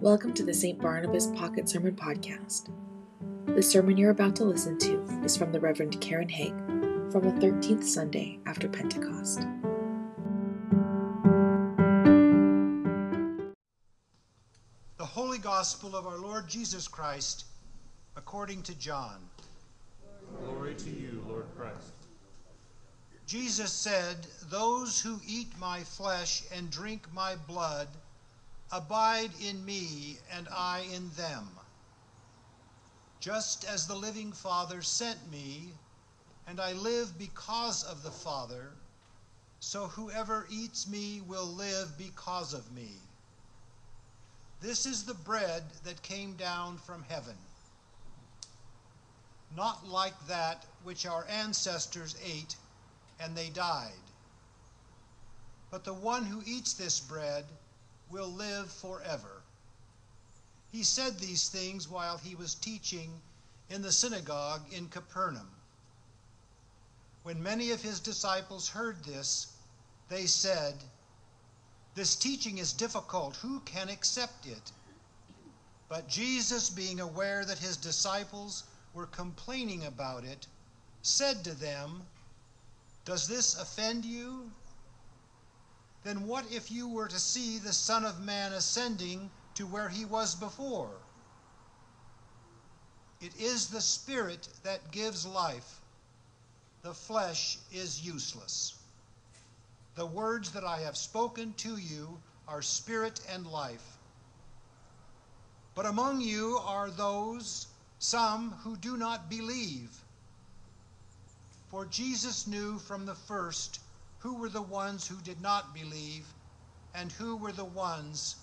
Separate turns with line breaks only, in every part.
Welcome to the St. Barnabas Pocket Sermon Podcast. The sermon you're about to listen to is from the Reverend Karen Haig from the 13th Sunday after Pentecost.
The Holy Gospel of our Lord Jesus Christ according to John.
Glory to you, Lord Christ.
Jesus said, Those who eat my flesh and drink my blood abide in me, and I in them. Just as the living Father sent me, and I live because of the Father, so whoever eats me will live because of me. This is the bread that came down from heaven. Not like that which our ancestors ate and they died. But the one who eats this bread will live forever. He said these things while he was teaching in the synagogue in Capernaum. When many of his disciples heard this, they said, This teaching is difficult. Who can accept it? But Jesus, being aware that his disciples were complaining about it, said to them, Does this offend you? Then what if you were to see the Son of Man ascending to where he was before? It is the Spirit that gives life, the flesh is useless. The words that I have spoken to you are spirit and life. But among you are those, some who do not believe. For Jesus knew from the first who were the ones who did not believe and who were the ones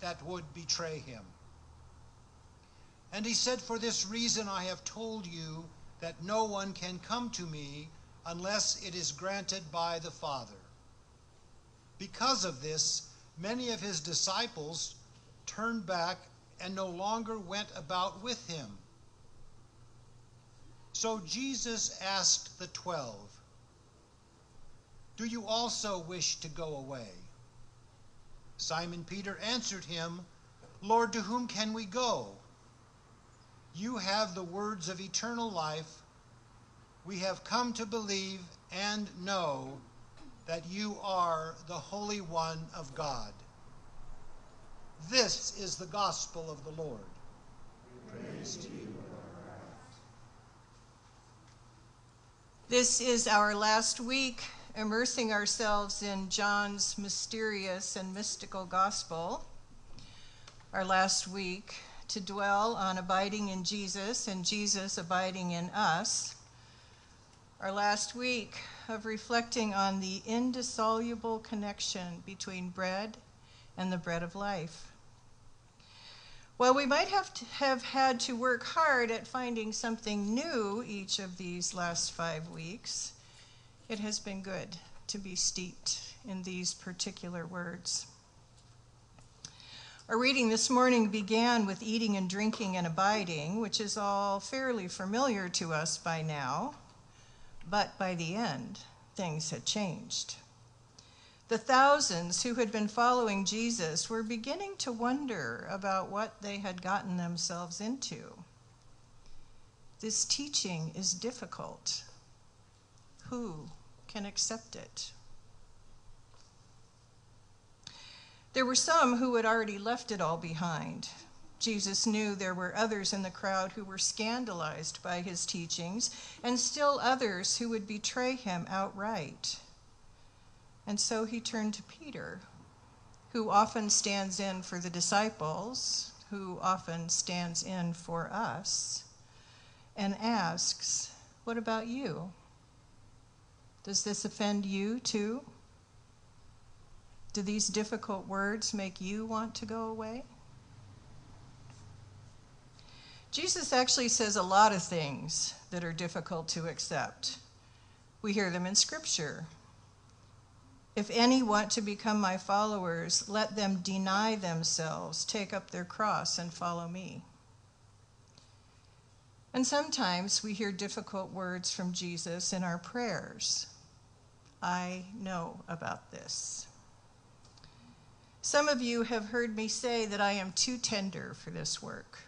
that would betray him. And he said, For this reason I have told you that no one can come to me unless it is granted by the Father. Because of this, many of his disciples turned back and no longer went about with him. So Jesus asked the twelve, do you also wish to go away? Simon Peter answered him, Lord, to whom can we go? You have the words of eternal life. We have come to believe and know that you are the Holy One of God. This is the gospel of the Lord. Praise to you.
This is our last week immersing ourselves in John's mysterious and mystical gospel. Our last week to dwell on abiding in Jesus and Jesus abiding in us. Our last week of reflecting on the indissoluble connection between bread and the bread of life. While we might have, have had to work hard at finding something new each of these last five weeks, it has been good to be steeped in these particular words. Our reading this morning began with eating and drinking and abiding, which is all fairly familiar to us by now, but by the end, things had changed. The thousands who had been following Jesus were beginning to wonder about what they had gotten themselves into. This teaching is difficult. Who can accept it. There were some who had already left it all behind. Jesus knew there were others in the crowd who were scandalized by his teachings, and still others who would betray him outright. And so he turned to Peter, who often stands in for the disciples, who often stands in for us, and asks, What about you? Does this offend you too? Do these difficult words make you want to go away? Jesus actually says a lot of things that are difficult to accept. We hear them in Scripture. If any want to become my followers, let them deny themselves, take up their cross, and follow me. And sometimes we hear difficult words from Jesus in our prayers. I know about this. Some of you have heard me say that I am too tender for this work.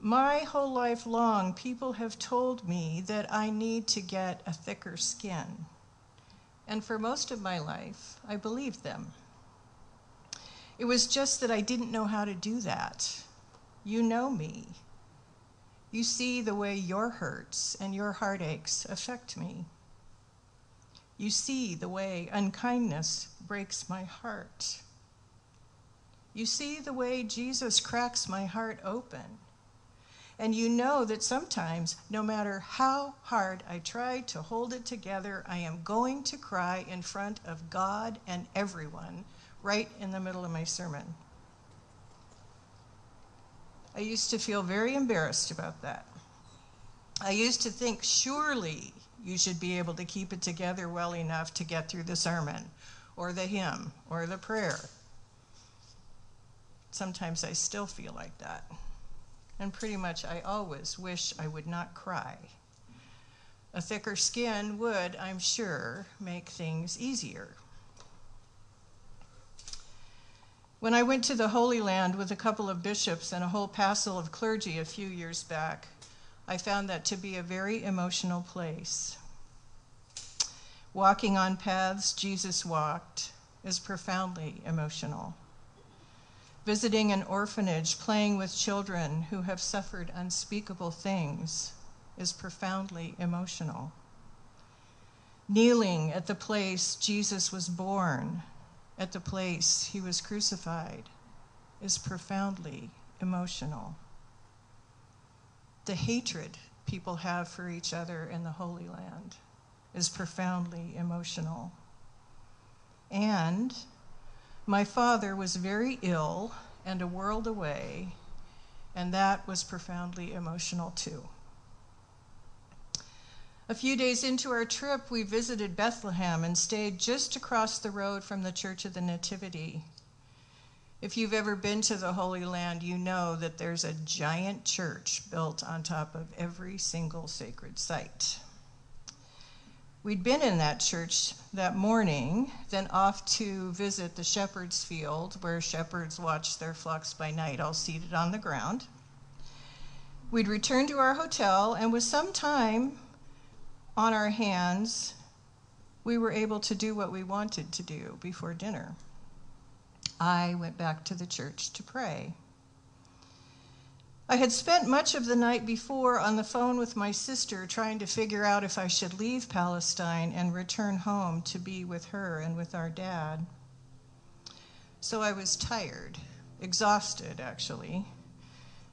My whole life long, people have told me that I need to get a thicker skin. And for most of my life, I believed them. It was just that I didn't know how to do that. You know me. You see the way your hurts and your heartaches affect me. You see the way unkindness breaks my heart. You see the way Jesus cracks my heart open. And you know that sometimes, no matter how hard I try to hold it together, I am going to cry in front of God and everyone right in the middle of my sermon. I used to feel very embarrassed about that. I used to think, surely you should be able to keep it together well enough to get through the sermon or the hymn or the prayer. Sometimes I still feel like that. And pretty much I always wish I would not cry. A thicker skin would, I'm sure, make things easier. When I went to the Holy Land with a couple of bishops and a whole passel of clergy a few years back, I found that to be a very emotional place. Walking on paths Jesus walked is profoundly emotional. Visiting an orphanage, playing with children who have suffered unspeakable things is profoundly emotional. Kneeling at the place Jesus was born at the place he was crucified is profoundly emotional. The hatred people have for each other in the Holy Land is profoundly emotional. And my father was very ill and a world away, and that was profoundly emotional too. A few days into our trip, we visited Bethlehem and stayed just across the road from the Church of the Nativity. If you've ever been to the Holy Land, you know that there's a giant church built on top of every single sacred site. We'd been in that church that morning, then off to visit the shepherd's field where shepherds watch their flocks by night, all seated on the ground. We'd returned to our hotel, and with some time on our hands, we were able to do what we wanted to do before dinner. I went back to the church to pray. I had spent much of the night before on the phone with my sister trying to figure out if I should leave Palestine and return home to be with her and with our dad. So I was tired, exhausted actually,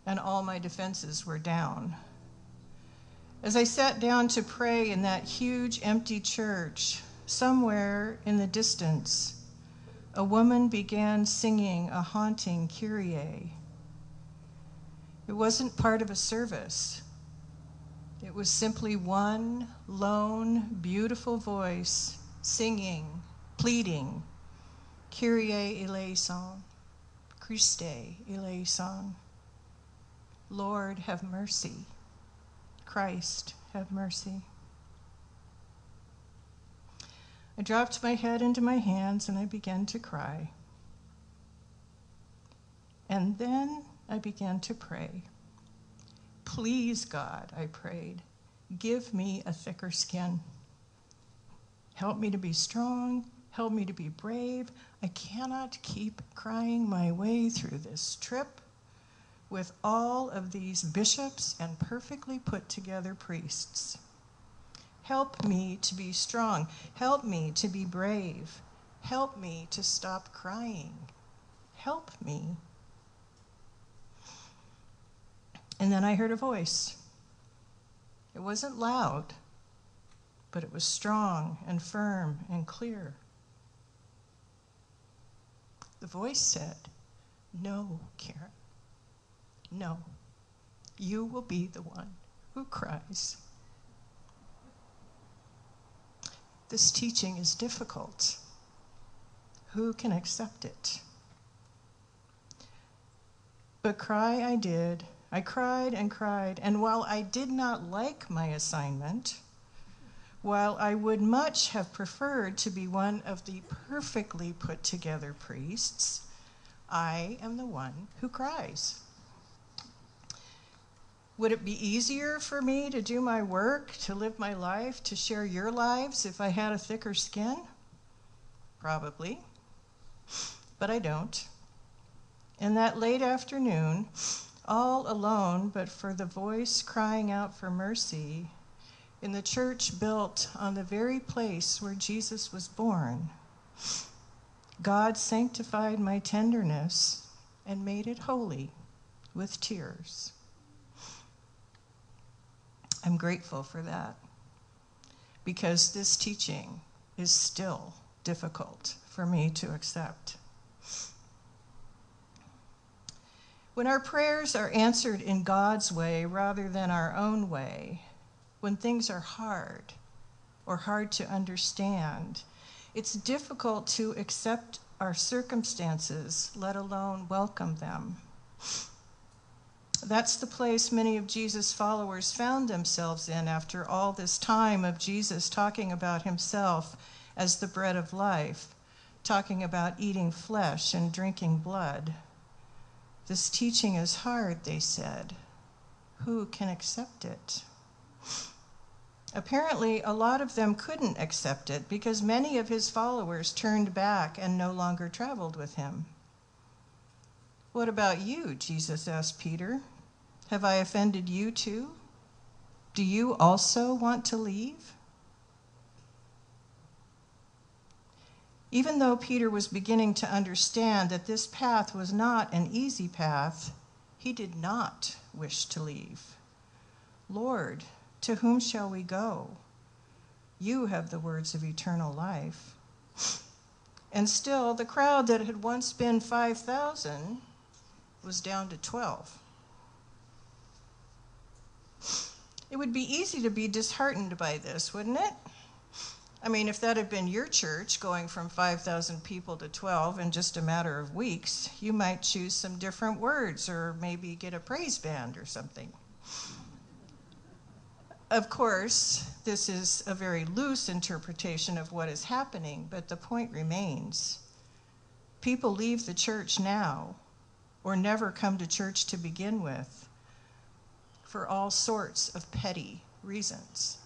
and all my defenses were down. As I sat down to pray in that huge empty church, somewhere in the distance, a woman began singing a haunting Kyrie. It wasn't part of a service. It was simply one lone, beautiful voice singing, pleading, Kyrie eleison, Christe eleison. Lord, have mercy. Christ, have mercy. I dropped my head into my hands and I began to cry. And then I began to pray. Please, God, I prayed, give me a thicker skin. Help me to be strong. Help me to be brave. I cannot keep crying my way through this trip with all of these bishops and perfectly put together priests. Help me to be strong. Help me to be brave. Help me to stop crying. Help me. And then I heard a voice. It wasn't loud, but it was strong and firm and clear. The voice said, No, Karen. No, you will be the one who cries. This teaching is difficult. Who can accept it? But cry I did. I cried and cried, and while I did not like my assignment, while I would much have preferred to be one of the perfectly put together priests, I am the one who cries. Would it be easier for me to do my work, to live my life, to share your lives if I had a thicker skin? Probably. But I don't. In that late afternoon, all alone but for the voice crying out for mercy, in the church built on the very place where Jesus was born, God sanctified my tenderness and made it holy with tears. I'm grateful for that because this teaching is still difficult for me to accept. When our prayers are answered in God's way rather than our own way, when things are hard or hard to understand, it's difficult to accept our circumstances, let alone welcome them. That's the place many of Jesus' followers found themselves in after all this time of Jesus talking about himself as the bread of life, talking about eating flesh and drinking blood. This teaching is hard, they said. Who can accept it? Apparently, a lot of them couldn't accept it because many of his followers turned back and no longer traveled with him. What about you? Jesus asked Peter. Have I offended you too? Do you also want to leave? Even though Peter was beginning to understand that this path was not an easy path, he did not wish to leave. Lord, to whom shall we go? You have the words of eternal life. And still, the crowd that had once been 5,000 was down to 12. It would be easy to be disheartened by this, wouldn't it? I mean, if that had been your church going from 5,000 people to 12 in just a matter of weeks, you might choose some different words or maybe get a praise band or something. Of course, this is a very loose interpretation of what is happening, but the point remains. People leave the church now or never come to church to begin with for all sorts of petty reasons,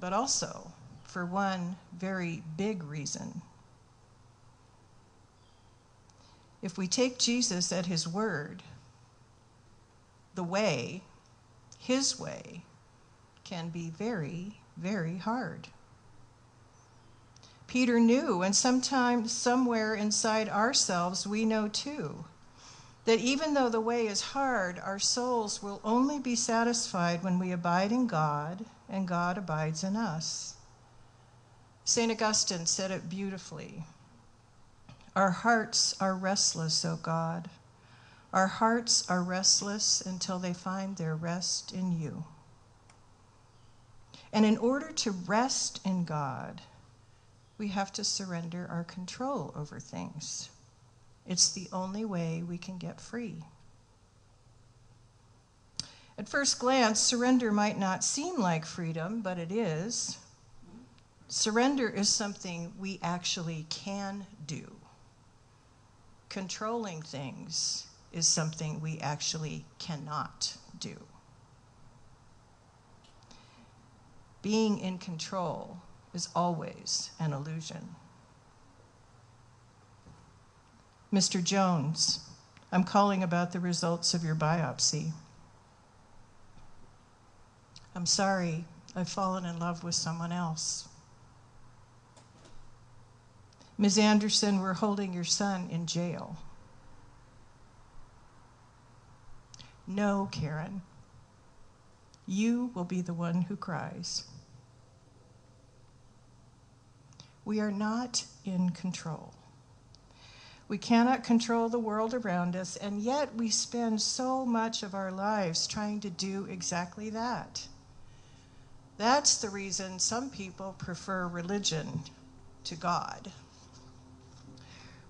but also for one very big reason. If we take Jesus at his word, the way, his way, can be very, very hard. Peter knew, and sometimes somewhere inside ourselves, we know too, that even though the way is hard, our souls will only be satisfied when we abide in God and God abides in us. St. Augustine said it beautifully Our hearts are restless, O God. Our hearts are restless until they find their rest in you. And in order to rest in God, we have to surrender our control over things. It's the only way we can get free. At first glance, surrender might not seem like freedom, but it is. Surrender is something we actually can do. Controlling things is something we actually cannot do. being in control is always an illusion. Mr. Jones, I'm calling about the results of your biopsy. I'm sorry, I've fallen in love with someone else. Ms. Anderson, we're holding your son in jail. No, Karen. You will be the one who cries. We are not in control. We cannot control the world around us, and yet we spend so much of our lives trying to do exactly that. That's the reason some people prefer religion to God.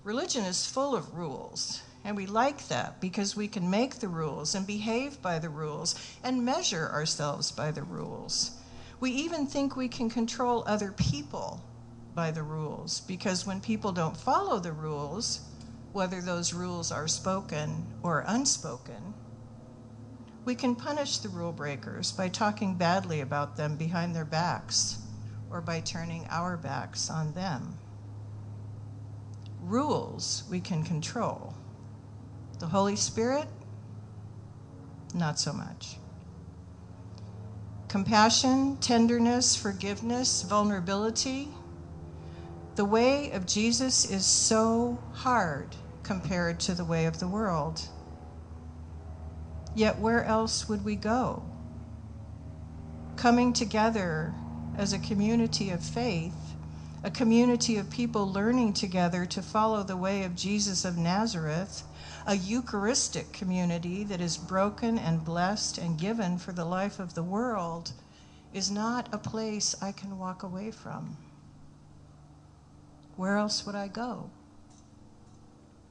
Religion is full of rules, and we like that because we can make the rules and behave by the rules and measure ourselves by the rules. We even think we can control other people by the rules because when people don't follow the rules, whether those rules are spoken or unspoken, we can punish the rule breakers by talking badly about them behind their backs or by turning our backs on them. Rules we can control. The Holy Spirit, not so much. Compassion, tenderness, forgiveness, vulnerability. The way of Jesus is so hard compared to the way of the world. Yet, where else would we go? Coming together as a community of faith, a community of people learning together to follow the way of Jesus of Nazareth, a Eucharistic community that is broken and blessed and given for the life of the world, is not a place I can walk away from. Where else would I go?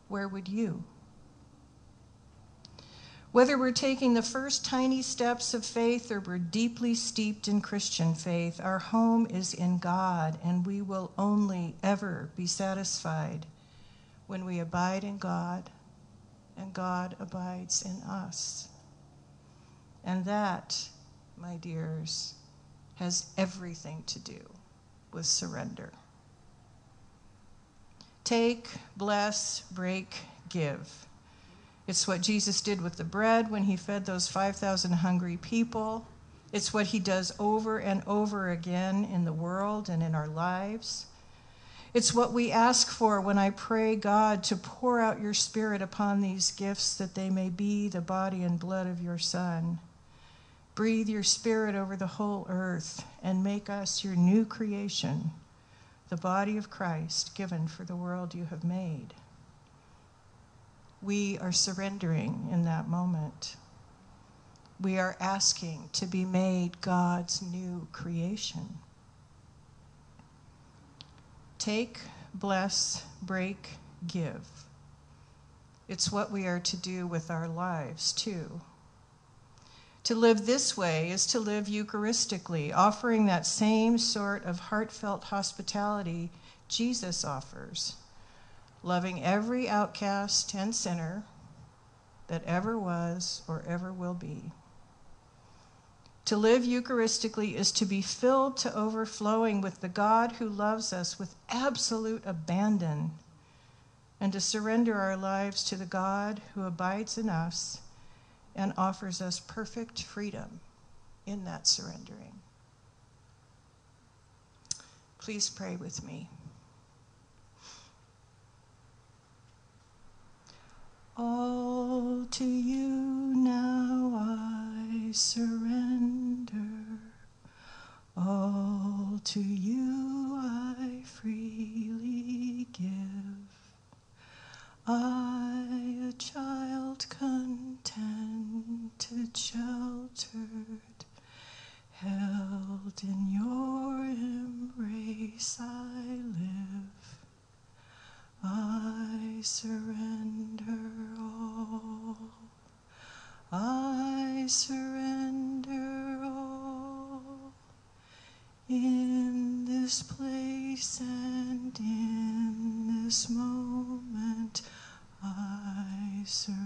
Where would you? Whether we're taking the first tiny steps of faith or we're deeply steeped in Christian faith, our home is in God, and we will only ever be satisfied when we abide in God and God abides in us. And that, my dears, has everything to do with surrender. Take, bless, break, give. It's what Jesus did with the bread when he fed those 5,000 hungry people. It's what he does over and over again in the world and in our lives. It's what we ask for when I pray, God, to pour out your Spirit upon these gifts that they may be the body and blood of your Son. Breathe your Spirit over the whole earth and make us your new creation, the body of Christ given for the world you have made we are surrendering in that moment. We are asking to be made God's new creation. Take, bless, break, give. It's what we are to do with our lives, too. To live this way is to live Eucharistically, offering that same sort of heartfelt hospitality Jesus offers loving every outcast and sinner that ever was or ever will be. To live Eucharistically is to be filled to overflowing with the God who loves us with absolute abandon, and to surrender our lives to the God who abides in us and offers us perfect freedom in that surrendering. Please pray with me. All to you now I surrender. All to you I freely give. I, a child contented, sheltered, held in your embrace I live. I surrender all. I surrender all. In this place and in this moment serve.